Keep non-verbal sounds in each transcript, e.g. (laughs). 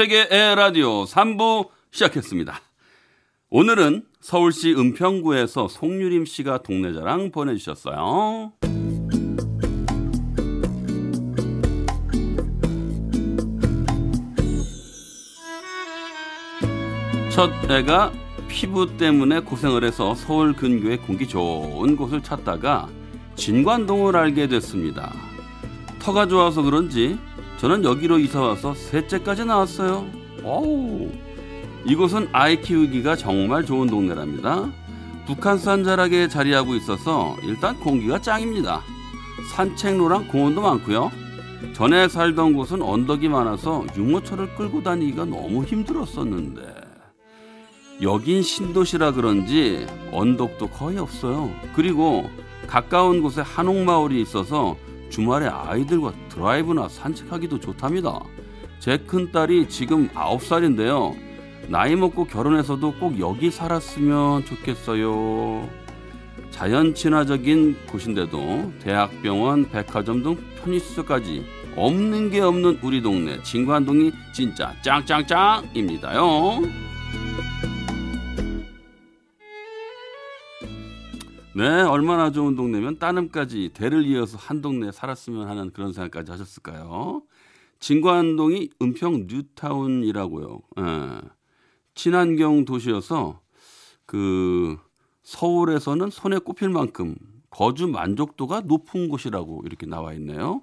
윤택의 에라디오 3부 시작했습니다 오늘은 서울시 은평구에서 송유림 씨가 동네 자랑 보내주셨어요. 첫 애가 피부 때문에 고생을 해서 서울 근교의 공기 좋은 곳을 찾다가 진관동을 알게 됐습니다. 터가 좋아서 그런지 저는 여기로 이사 와서 셋째까지 나왔어요. 어우. 이곳은 아이 키우기가 정말 좋은 동네랍니다. 북한산 자락에 자리하고 있어서 일단 공기가 짱입니다. 산책로랑 공원도 많고요. 전에 살던 곳은 언덕이 많아서 유모차를 끌고 다니기가 너무 힘들었었는데 여긴 신도시라 그런지 언덕도 거의 없어요. 그리고 가까운 곳에 한옥마을이 있어서 주말에 아이들과 드라이브나 산책하기도 좋답니다. 제 큰딸이 지금 9살인데요. 나이 먹고 결혼해서도 꼭 여기 살았으면 좋겠어요. 자연 친화적인 곳인데도 대학병원, 백화점 등 편의시설까지 없는 게 없는 우리 동네 진관동이 진짜 짱짱짱입니다요. 네, 얼마나 좋은 동네면 따님까지 대를 이어서 한 동네에 살았으면 하는 그런 생각까지 하셨을까요? 진관동이 은평 뉴타운이라고요. 예. 친환경 도시여서 그 서울에서는 손에 꼽힐 만큼 거주 만족도가 높은 곳이라고 이렇게 나와 있네요.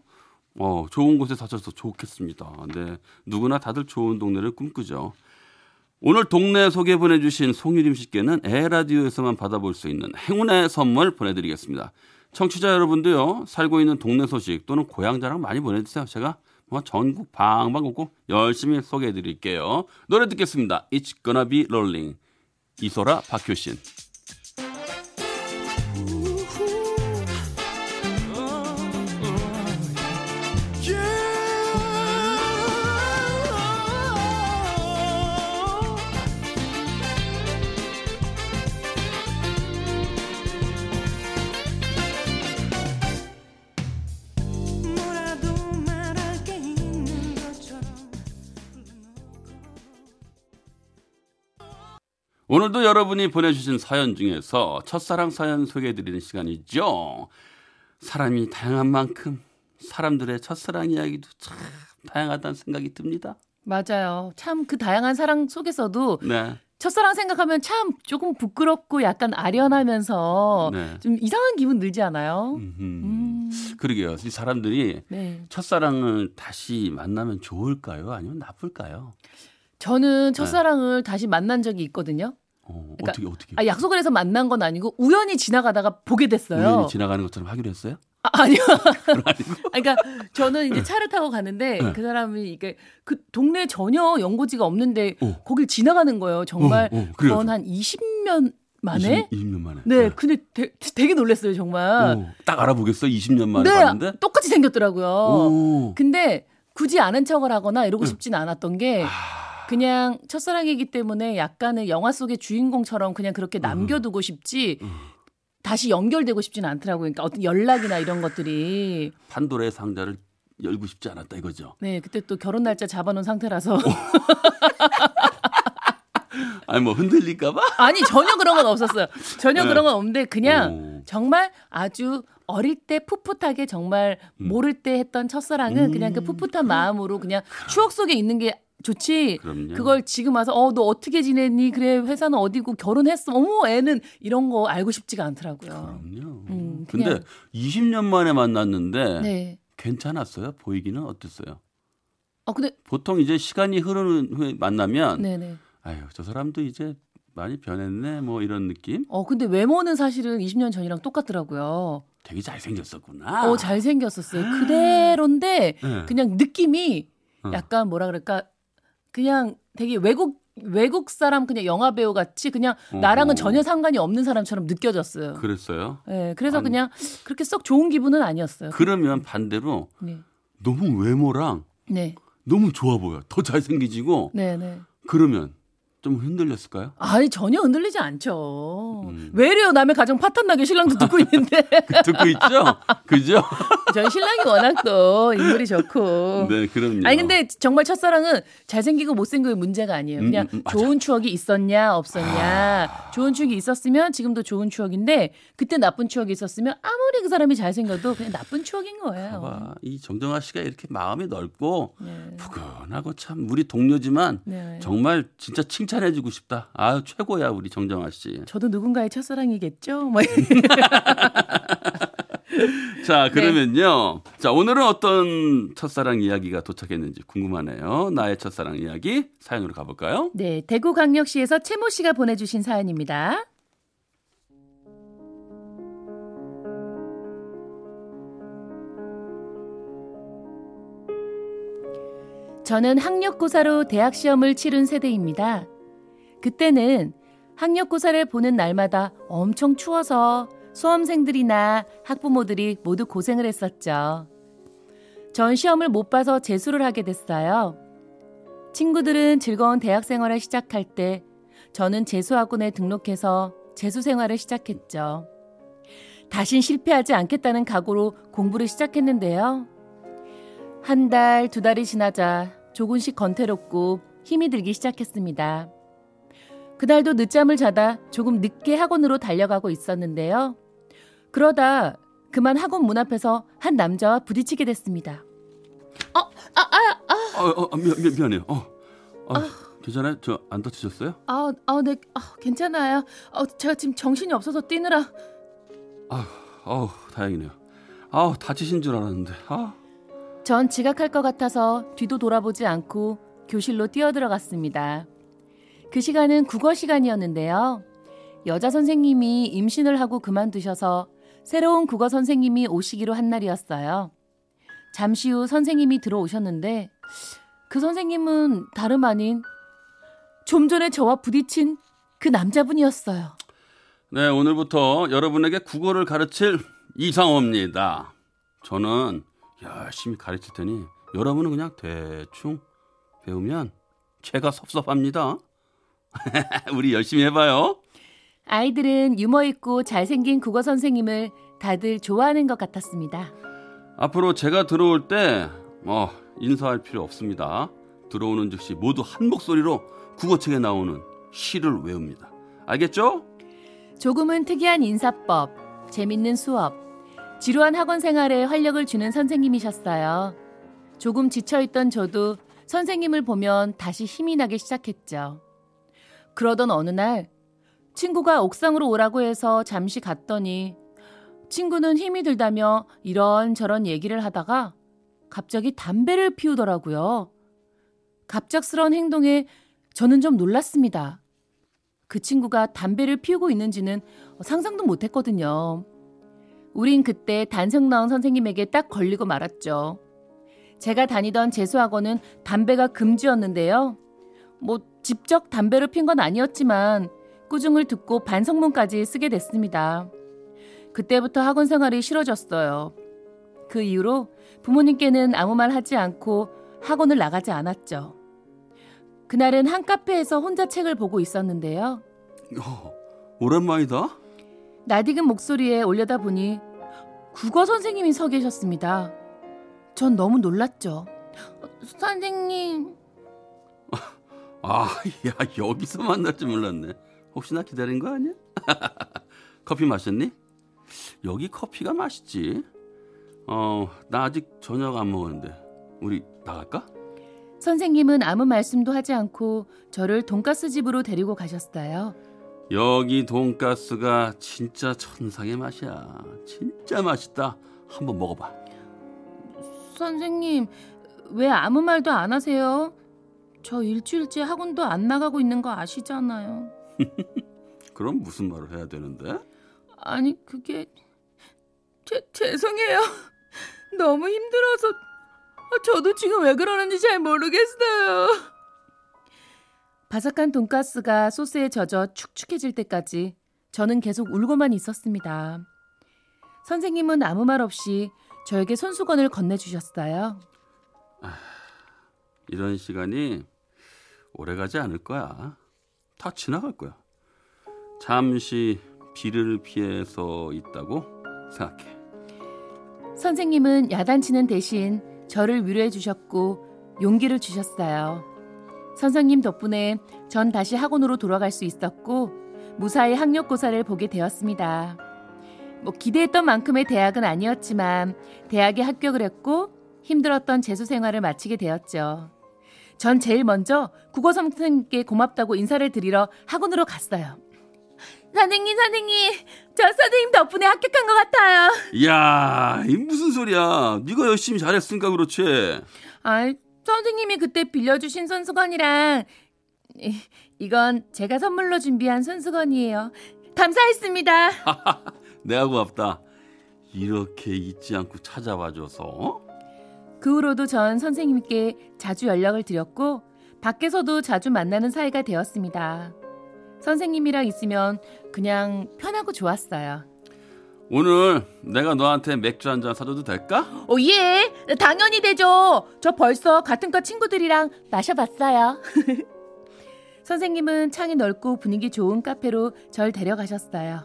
어, 좋은 곳에 사셔서 좋겠습니다. 네. 누구나 다들 좋은 동네를 꿈꾸죠. 오늘 동네 소개 보내주신 송유림 씨께는 에라디오에서만 받아볼 수 있는 행운의 선물 보내드리겠습니다. 청취자 여러분도요, 살고 있는 동네 소식 또는 고향 자랑 많이 보내주세요. 제가 뭐 전국 방방 곳곳 열심히 소개해 드릴게요. 노래 듣겠습니다. It's gonna be rolling. 이소라 박효신. 오늘도 여러분이 보내주신 사연 중에서 첫사랑 사연 소개해드리는 시간이죠. 사람이 다양한 만큼 사람들의 첫사랑 이야기도 참 다양하다는 생각이 듭니다. 맞아요. 참 그 다양한 사랑 속에서도 네. 첫사랑 생각하면 참 조금 부끄럽고 약간 아련하면서 네. 좀 이상한 기분 들지 않아요? 음, 그러게요. 이 사람들이 네. 첫사랑을 다시 만나면 좋을까요? 아니면 나쁠까요? 저는 첫사랑을 다시 만난 적이 있거든요. 어, 그러니까- 어떻게 어떻게? 아, 약속을 해서 만난 건 아니고 우연히 지나가다가 보게 됐어요. 우연히 지나가는 것처럼 하기로 했어요? 아, 아니요. (laughs) (laughs) 그러니까 저는 이제 차를 타고 가는데 네. 그 사람이 이게 그 동네 전혀 연고지가 없는데 어. 거길 지나가는 거예요. 정말 어, 어, 그래요. 그건 한 20년 만에. 20, 년 만에. 네, 근데 되, 되게 놀랐어요, 정말. 어, 딱 알아보겠어? 20년 만에 네, 봤는데? 똑같이 생겼더라고요. 오. 근데 굳이 아는 척을 하거나 이러고 응. 싶진 않았던 게 아, 그냥 첫사랑이기 때문에 약간의 영화 속의 주인공처럼 그냥 그렇게 남겨두고 싶지 음. 다시 연결되고 싶지는 않더라고요. 그러니까 어떤 연락이나 이런 것들이 판도라의 상자를 열고 싶지 않았다 이거죠. 네 그때 또 결혼 날짜 잡아놓은 상태라서 (laughs) 아니 뭐 흔들릴까봐? 아니 전혀 그런 건 없었어요. 전혀 네. 그런 건 없는데 그냥 오. 정말 아주 어릴 때 풋풋하게 정말 음. 모를 때 했던 첫사랑은 음. 그냥 그 풋풋한 마음으로 그냥 추억 속에 있는 게 좋지. 그럼요. 그걸 지금 와서 어 너 어떻게 지냈니? 그래 회사는 어디고 결혼했어? 어머 애는 이런 거 알고 싶지가 않더라고요. 그럼요. 음, 근데 그냥- 20년 만에 만났는데 네. 괜찮았어요? 보이기는 어땠어요? 어 근데 보통 이제 시간이 흐르는 후에 만나면 네네. 아유 저 사람도 이제 많이 변했네 뭐 이런 느낌? 어 근데 외모는 사실은 20년 전이랑 똑같더라고요. 되게 잘 생겼었구나. 어 잘 생겼었어요. 그대로인데 네. 그냥 느낌이 어. 약간 뭐라 그럴까 그냥 되게 외국 외국 사람 그냥 영화 배우 같이 그냥 나랑은 전혀 상관이 없는 사람처럼 느껴졌어요. 그랬어요. 네, 그래서 아니, 그냥 그렇게 썩 좋은 기분은 아니었어요. 그러면 반대로 네. 너무 외모랑 네. 너무 좋아 보여. 더 잘생기지고. 네, 네. 그러면 좀 흔들렸을까요? 아니 전혀 흔들리지 않죠. 음. 왜래요? 남의 가정 파탄나게 신랑도 듣고 있는데. 그, (laughs) 듣고 있죠? 그죠? (laughs) 저희 신랑이 워낙 또 인물이 좋고. 네, 그럼요. 아니 근데 정말 첫사랑은 잘생기고 못생기고 문제가 아니에요. 그냥 음, 음, 좋은 추억이 있었냐 없었냐. 아... 좋은 추억이 있었으면 지금도 좋은 추억인데 그때 나쁜 추억이 있었으면 아무리 그 사람이 잘생겨도 그냥 나쁜 추억인 거예요. 봐봐. 이 정정아 씨가 이렇게 마음이 넓고 네. 푸근하고 참 우리 동료지만 네. 정말 진짜 칭찬 해주고 싶다. 아 최고야 우리 정정아 씨. 저도 누군가의 첫사랑이겠죠. 뭐. (laughs) 자, 네. 그러면요. 네. 자, 오늘은 어떤 첫사랑 이야기가 도착했는지 궁금하네요. 나의 첫사랑 이야기 사연으로 가볼까요? 네, 대구광역시에서 채모 씨가 보내주신 사연입니다. 저는 학력고사로 대학 시험을 치른 세대입니다. 그때는 학력고사를 보는 날마다 엄청 추워서 수험생들이나 학부모들이 모두 고생을 했었죠. 전 시험을 못 봐서 재수를 하게 됐어요. 친구들은 즐거운 대학 생활을 시작할 때 저는 재수학원에 등록해서 재수 생활을 시작했죠. 다신 실패하지 않겠다는 각오로 공부를 시작했는데요. 한 달, 두 달이 지나자 조금씩 건태롭고 힘이 들기 시작했습니다. 그날도 늦잠을 자다 조금 늦게 학원으로 달려가고 있었는데요. 그러다 그만 학원 문 앞에서 한 남자와 부딪히게 됐습니다. 어, 아, 아, 아. 어, 어, 미안, 미안, 해요 어, 어 아, 괜찮아요? 저 안 다치셨어요? 아, 아, 네, 아, 괜찮아요. 어, 제가 지금 정신이 없어서 뛰느라. 아, 어, 다행이네요. 아, 다치신 줄 알았는데. 아. 전 지각할 것 같아서 뒤도 돌아보지 않고 교실로 뛰어들어갔습니다. 그 시간은 국어 시간이었는데요. 여자 선생님이 임신을 하고 그만두셔서 새로운 국어 선생님이 오시기로 한 날이었어요. 잠시 후 선생님이 들어오셨는데 그 선생님은 다름 아닌 좀 전에 저와 부딪힌 그 남자분이었어요. 네, 오늘부터 여러분에게 국어를 가르칠 이상호입니다. 저는 열심히 가르칠 테니 여러분은 그냥 대충 배우면 제가 섭섭합니다. (laughs) 우리 열심히 해봐요. 아이들은 유머 있고 잘생긴 국어 선생님을 다들 좋아하는 것 같았습니다. 앞으로 제가 들어올 때 어, 인사할 필요 없습니다. 들어오는 즉시 모두 한 목소리로 국어책에 나오는 시를 외웁니다. 알겠죠? 조금은 특이한 인사법, 재밌는 수업, 지루한 학원 생활에 활력을 주는 선생님이셨어요. 조금 지쳐있던 저도 선생님을 보면 다시 힘이 나기 시작했죠. 그러던 어느 날 친구가 옥상으로 오라고 해서 잠시 갔더니 친구는 힘이 들다며 이런저런 얘기를 하다가 갑자기 담배를 피우더라고요. 갑작스러운 행동에 저는 좀 놀랐습니다. 그 친구가 담배를 피우고 있는지는 상상도 못 했거든요. 우린 그때 단성 나온 선생님에게 딱 걸리고 말았죠. 제가 다니던 재수학원은 담배가 금지였는데요. 뭐, 직접 담배를 핀건 아니었지만 꾸중을 듣고 반성문까지 쓰게 됐습니다. 그때부터 학원 생활이 싫어졌어요. 그 이후로 부모님께는 아무 말 하지 않고 학원을 나가지 않았죠. 그날은 한 카페에서 혼자 책을 보고 있었는데요. 어, 오랜만이다. 나디근 목소리에 올려다 보니 국어 선생님이 서 계셨습니다. 전 너무 놀랐죠. 선생님. 아, 야, 여기서 만날 줄 몰랐네. 혹시나 기다린 거 아니야? (laughs) 커피 마셨니? 여기 커피가 맛있지. 어, 나 아직 저녁 안 먹었는데. 우리 나갈까? 선생님은 아무 말씀도 하지 않고 저를 돈가스 집으로 데리고 가셨어요. 여기 돈가스가 진짜 천상의 맛이야. 진짜 맛있다. 한번 먹어봐. 선생님, 왜 아무 말도 안 하세요? 저 일주일째 학원도 안 나가고 있는 거 아시잖아요. (laughs) 그럼 무슨 말을 해야 되는데? 아니 그게 제, 죄송해요. (laughs) 너무 힘들어서 저도 지금 왜 그러는지 잘 모르겠어요. 바삭한 돈가스가 소스에 젖어 축축해질 때까지 저는 계속 울고만 있었습니다. 선생님은 아무 말 없이 저에게 손수건을 건네주셨어요. 아, 이런 시간이 오래가지 않을 거야. 다 지나갈 거야. 잠시 비를 피해서 있다고 생각해. 선생님은 야단치는 대신 저를 위로해 주셨고 용기를 주셨어요. 선생님 덕분에 전 다시 학원으로 돌아갈 수 있었고 무사히 학력고사를 보게 되었습니다. 뭐 기대했던 만큼의 대학은 아니었지만 대학에 합격을 했고 힘들었던 재수 생활을 마치게 되었죠. 전 제일 먼저 국어 선생님께 고맙다고 인사를 드리러 학원으로 갔어요. 선생님, 선생님, 저 선생님 덕분에 합격한 것 같아요. 이야, 이 무슨 소리야? 네가 열심히 잘했으니까 그렇지. 아, 선생님이 그때 빌려주신 손수건이랑 이건 제가 선물로 준비한 손수건이에요. 감사했습니다. (laughs) 내가 고맙다. 이렇게 잊지 않고 찾아와줘서. 그 후로도 전 선생님께 자주 연락을 드렸고 밖에서도 자주 만나는 사이가 되었습니다. 선생님이랑 있으면 그냥 편하고 좋았어요. 오늘 내가 너한테 맥주 한 잔 사줘도 될까? 오, 예. 당연히 되죠. 저 벌써 같은 과 친구들이랑 마셔봤어요. (laughs) 선생님은 창이 넓고 분위기 좋은 카페로 절 데려가셨어요.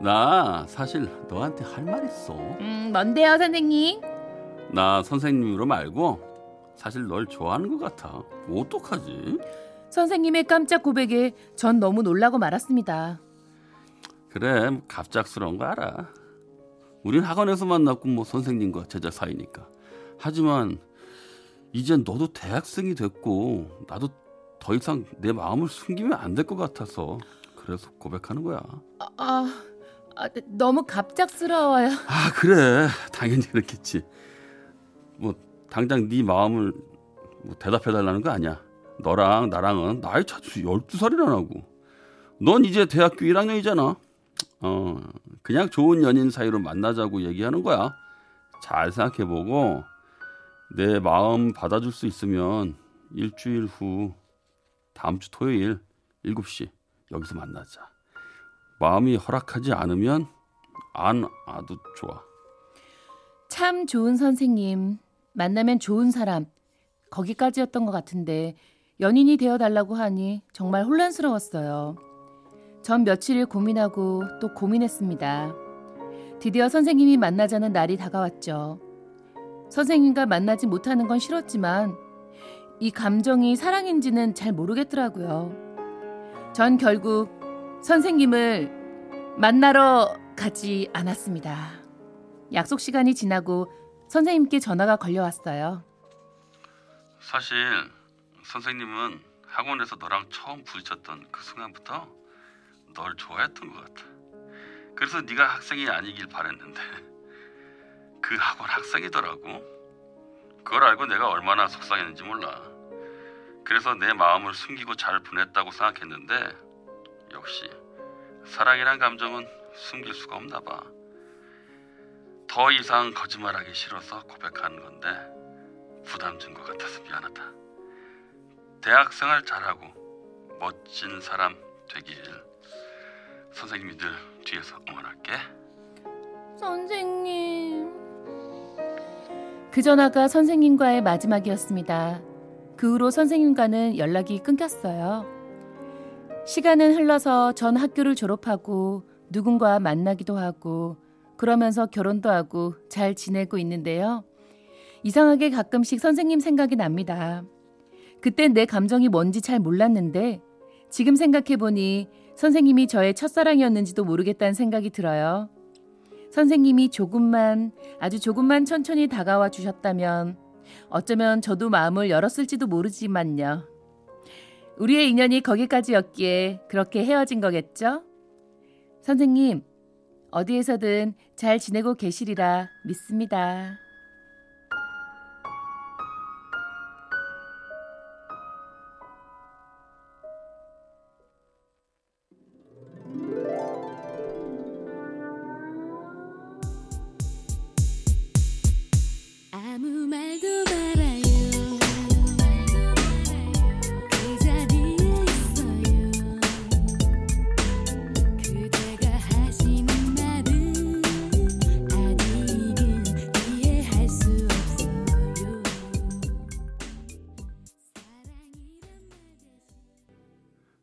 나 사실 너한테 할 말 있어. 음, 뭔데요, 선생님? 나 선생님으로 말고 사실 널 좋아하는 것 같아. 어떡하지? 선생님의 깜짝 고백에 전 너무 놀라고 말았습니다. 그래, 갑작스러운 거 알아. 우린 학원에서 만났고 뭐 선생님과 제자 사이니까. 하지만 이젠 너도 대학생이 됐고 나도 더 이상 내 마음을 숨기면 안 될 것 같아서 그래서 고백하는 거야. 아, 아, 아, 너무 갑작스러워요. 아 그래, 당연히 그렇겠지. 뭐 당장 네 마음을 뭐 대답해 달라는 거 아니야. 너랑 나랑은 나이 차도 12살이나 나고. 넌 이제 대학교 1학년이잖아. 어, 그냥 좋은 연인 사이로 만나자고 얘기하는 거야. 잘 생각해 보고 내 마음 받아줄 수 있으면 일주일 후 다음 주 토요일 7시 여기서 만나자. 마음이 허락하지 않으면 안 와도 좋아. 참 좋은 선생님. 만나면 좋은 사람. 거기까지였던 것 같은데 연인이 되어 달라고 하니 정말 혼란스러웠어요. 전 며칠을 고민하고 또 고민했습니다. 드디어 선생님이 만나자는 날이 다가왔죠. 선생님과 만나지 못하는 건 싫었지만 이 감정이 사랑인지는 잘 모르겠더라고요. 전 결국 선생님을 만나러 가지 않았습니다. 약속 시간이 지나고 선생님께 전화가 걸려왔어요. 사실 선생님은 학원에서 너랑 처음 부딪혔던 그 순간부터 널 좋아했던 것 같아. 그래서 네가 학생이 아니길 바랬는데 (laughs) 그 학원 학생이더라고. 그걸 알고 내가 얼마나 속상했는지 몰라. 그래서 내 마음을 숨기고 잘 보냈다고 생각했는데 역시 사랑이란 감정은 숨길 수가 없나 봐. 더 이상 거짓말하기 싫어서 고백하는 건데 부담 준 것 같아서 미안하다. 대학 생활 잘하고 멋진 사람 되길 선생님이 늘 뒤에서 응원할게. 선생님. 그 전화가 선생님과의 마지막이었습니다. 그 후로 선생님과는 연락이 끊겼어요. 시간은 흘러서 전 학교를 졸업하고 누군가 만나기도 하고 그러면서 결혼도 하고 잘 지내고 있는데요. 이상하게 가끔씩 선생님 생각이 납니다. 그땐 내 감정이 뭔지 잘 몰랐는데 지금 생각해보니 선생님이 저의 첫사랑이었는지도 모르겠다는 생각이 들어요. 선생님이 조금만, 아주 조금만 천천히 다가와 주셨다면 어쩌면 저도 마음을 열었을지도 모르지만요. 우리의 인연이 거기까지였기에 그렇게 헤어진 거겠죠? 선생님, 어디에서든 잘 지내고 계시리라 믿습니다.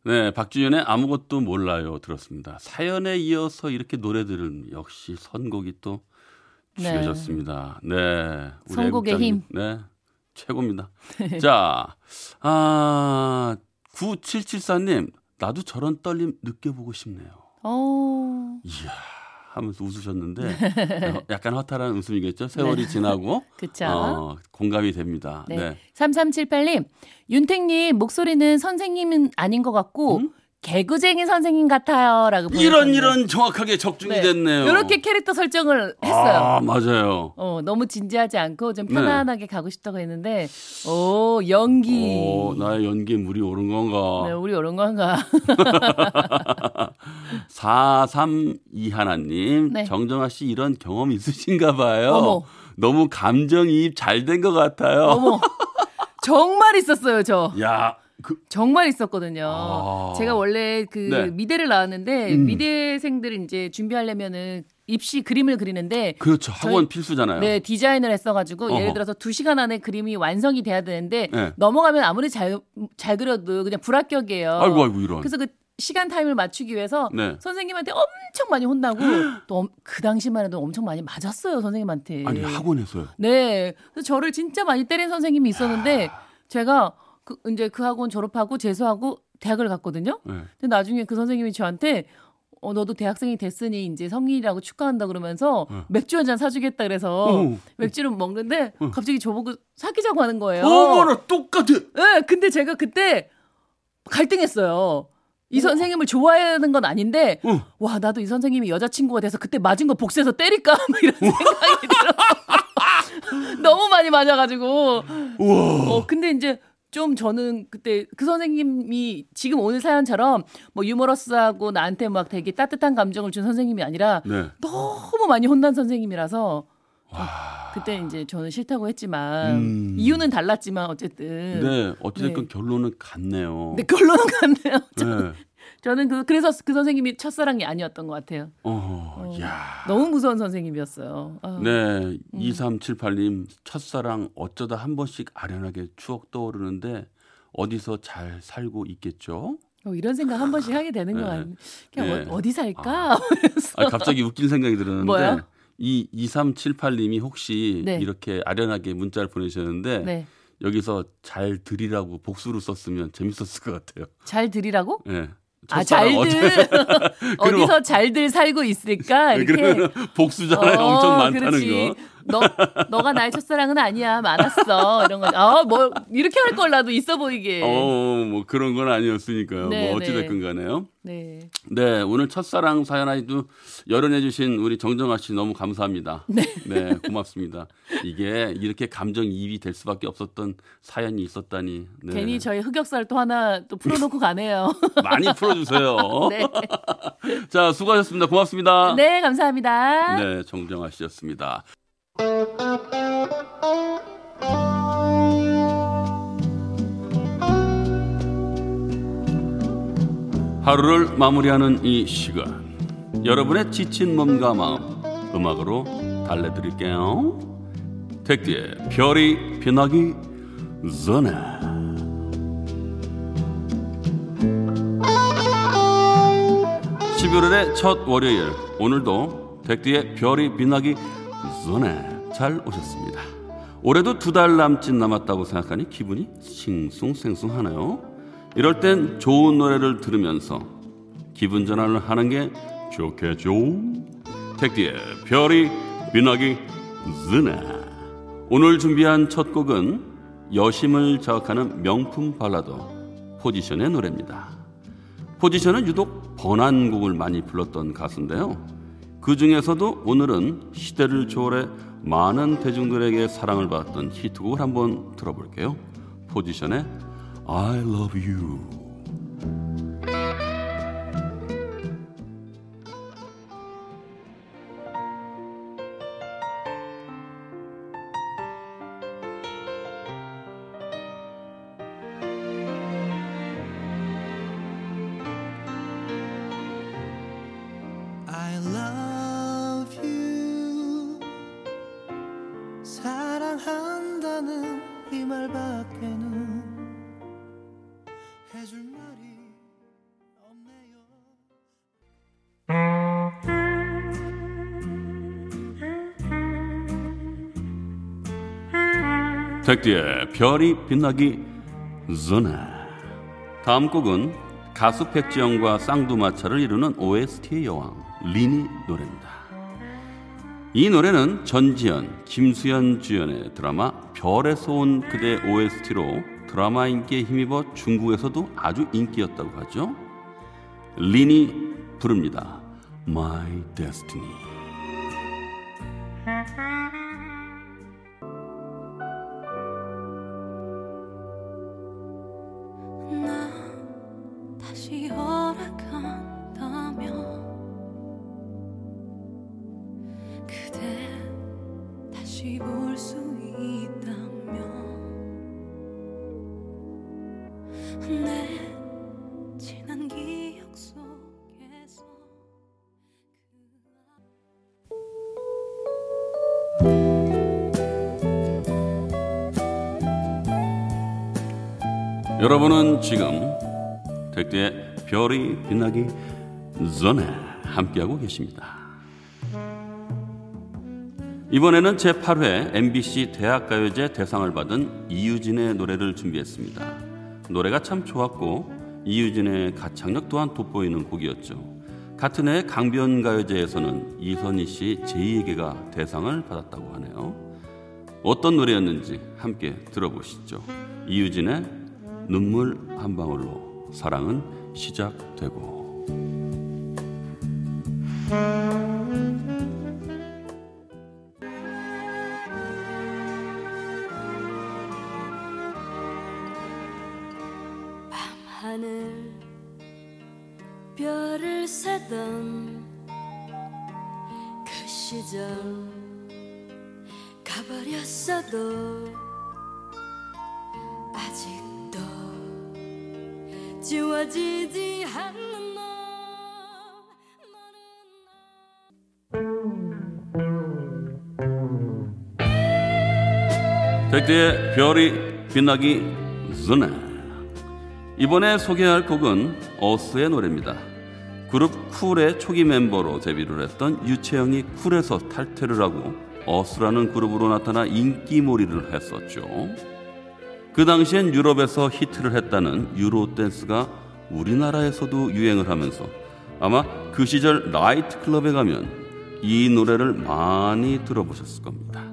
네, 박주연의 아무것도 몰라요 들었습니다. 사연에 이어서 이렇게 노래들은 역시 선곡이 또 네. 죽여졌습니다. 네. 우리 선곡의 힘. 네. 최고입니다. 자, 아, 9774님, 나도 저런 떨림 느껴보고 싶네요. 어, 이야, 하면서 웃으셨는데, 약간 허탈한 웃음이겠죠? 세월이 지나고, 네. (laughs) 그쵸. 어, 공감이 됩니다. 네. 네. 3378님, 윤택님, 목소리는 선생님은 아닌 것 같고, 음? 개구쟁이 선생님 같아요. 라고 이런. 이런 정확하게 적중이 네. 됐네요. 이렇게 캐릭터 설정을 했어요. 아, 맞아요. 어, 너무 진지하지 않고 좀 네. 편안하게 가고 싶다고 했는데, 오, 연기. 오, 나의 연기에 물이 오른 건가? 네, 우리 이런 건가? (laughs) 432 하나님, 네. 정정아 씨 이런 경험 있으신가 봐요. 어머. 너무 감정이입 잘 된 것 같아요. 어머. 정말 있었어요, 저. 야, 그, 정말 있었거든요. 아. 제가 원래 그 네. 미대를 나왔는데 음. 미대생들 이제 준비하려면은 입시 그림을 그리는데 그렇죠. 학원 저희- 필수잖아요. 네 디자인을 했어가지고 어허. 예를 들어서 두 시간 안에 그림이 완성이 돼야 되는데 네. 넘어가면 아무리 잘잘 그려도 그냥 불합격이에요. 아이고, 아이고, 이런. 그래서 그 시간 타임을 맞추기 위해서 네. 선생님한테 엄청 많이 혼나고 또 그 당시만 해도 엄청 많이 맞았어요 선생님한테. 아니, 학원에서요. 네. 그래서 저를 진짜 많이 때린 선생님이 있었는데 제가 그 이제 그 학원 졸업하고 재수하고 대학을 갔거든요. 네. 근데 나중에 그 선생님이 저한테 어 너도 대학생이 됐으니 이제 성인이라고 축하한다 그러면서 어. 맥주 한 잔 사주겠다 그래서 어. 맥주를 먹는데 갑자기 저보고 사귀자고 하는 거예요. 어머나, 똑같아. 네, 근데 제가 그때 갈등했어요. 이 선생님을 좋아하는 건 아닌데 어. 와 나도 이 선생님이 여자친구가 돼서 그때 맞은 거 복수해서 때릴까 막 (laughs) 이런 생각이 들어. (laughs) 너무 많이 맞아가지고. 우와. 어 근데 이제 좀 저는 그때 그 선생님이 지금 오늘 사연처럼 뭐 유머러스하고 나한테 막 되게 따뜻한 감정을 준 선생님이 아니라 네. 너무 많이 혼난 선생님이라서 그때 이제 저는 싫다고 했지만 음. 이유는 달랐지만 어쨌든 네, 어찌됐건 네. 결론은 같네요. 근데 결론은 같네요. 네. 저는 그, 그래서 그 선생님이 첫사랑이 아니었던 것 같아요. 어, 야. 너무 무서운 선생님이었어요. 아, 네, 2378님 첫사랑 어쩌다 한 번씩 아련하게 추억 떠오르는데 어디서 잘 살고 있겠죠? 어, 이런 생각 한 번씩 하게 되는 (laughs) 거 네. 아니에요? 그냥 네. 어, 어디 살까? (laughs) 그래서 아, 갑자기 웃긴 생각이 들었는데 뭐요? 이 2378님이 혹시 네. 이렇게 아련하게 문자를 보내셨는데 네. 여기서 잘 들이라고 복수로 썼으면 재밌었을 것 같아요. 잘 들이라고? 네. 아, 잘들 (laughs) 어디서 잘들 살고 있을까? 이렇게 그러면 복수잖아요. 어, 엄청 많다는 그렇지. 거. 너 너가 나의 첫사랑은 아니야. 많았어. 이런 거. 아, 뭐 이렇게 할 걸 나도 있어 보이게. 어, 뭐 그런 건 아니었으니까요. 네, 뭐 어찌 네. 됐건 간에요. 네. 네, 오늘 첫사랑 사연 아이도 열어내주신 우리 정정아 씨 너무 감사합니다. 네. 고맙습니다. 이게 이렇게 감정이입이 될 수밖에 없었던 사연이 있었다니. 네. 괜히 저희 흑역사를 또 하나 또 풀어놓고 (laughs) 가네요. 많이 풀어주세요. (laughs) 네. 자, 수고하셨습니다. 고맙습니다. 네, 감사합니다. 네, 정정아 씨였습니다. 하루를 마무리하는 이 시간. 여러분의 지친 몸과 마음 음악으로 달래드릴게요. 택디의 별이 빛나기 전에. 11월의 첫 월요일 오늘도 택디의 별이 빛나기 전에 잘 오셨습니다. 올해도 두 달 남짓 남았다고 생각하니 기분이 싱숭생숭하네요. 이럴 땐 좋은 노래를 들으면서 기분 전환을 하는 게 좋겠죠. 택디의 별이 빛나기 전에 오늘 준비한 첫 곡은 여심을 자극하는 명품 발라더 포지션의 노래입니다. 포지션은 유독 번안 곡을 많이 불렀던 가수인데요. 그 중에서도 오늘은 시대를 초월해 많은 대중들에게 사랑을 받았던 히트곡을 한번 들어볼게요. 포지션의 I Love You. 백디의 별이 빛나기 전에 다음 곡은 가수 백지영과 쌍두마차를 이루는 OST의 여왕 리니 노래입니다. 이 노래는 전지현, 김수현 주연의 드라마 별에서 온 그대 OST로 드라마 인기에 힘입어 중국에서도 아주 인기였다고 하죠. 리니 부릅니다. My Destiny. 수 있다면 내 지난 기억 속에서 여러분은 지금 백두의 별이 빛나기 전에 함께하고 계십니다. 이번에는 제8회 MBC 대학가요제 대상을 받은 이유진의 노래를 준비했습니다. 노래가 참 좋았고 이유진의 가창력 또한 돋보이는 곡이었죠. 같은 해 강변가요제에서는 이선희 씨 제2에게가 대상을 받았다고 하네요. 어떤 노래였는지 함께 들어보시죠. 이유진의 눈물 한 방울로 사랑은 시작되고 백대의 별이 빛나기 전에 이번에 소개할 곡은 어스의 노래입니다. 그룹 쿨의 초기 멤버로 데뷔를 했던 유채영이 쿨에서 탈퇴를 하고 어스라는 그룹으로 나타나 인기몰이를 했었죠. 그 당시엔 유럽에서 히트를 했다는 유로 댄스가 우리나라에서도 유행을 하면서 아마 그 시절 나이트 클럽에 가면 이 노래를 많이 들어보셨을 겁니다.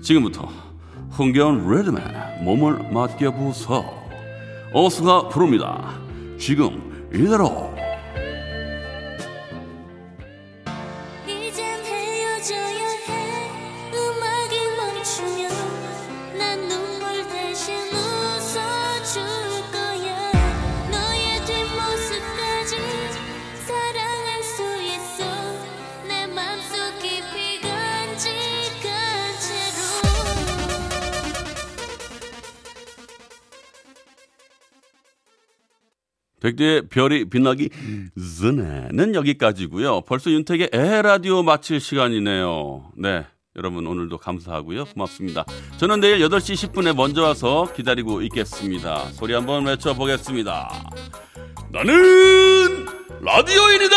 지금부터 흥겨운 레드맨 몸을 맡겨보소 어수가 부릅니다. 지금 이대로 멈추면 난 눈물 대신 백대의 별이 빛나기 전에는 여기까지고요. 벌써 윤택의 에라디오 마칠 시간이네요. 네. 여러분 오늘도 감사하고요. 고맙습니다. 저는 내일 8시 10분에 먼저 와서 기다리고 있겠습니다. 소리 한번 외쳐보겠습니다. 나는 라디오인이다!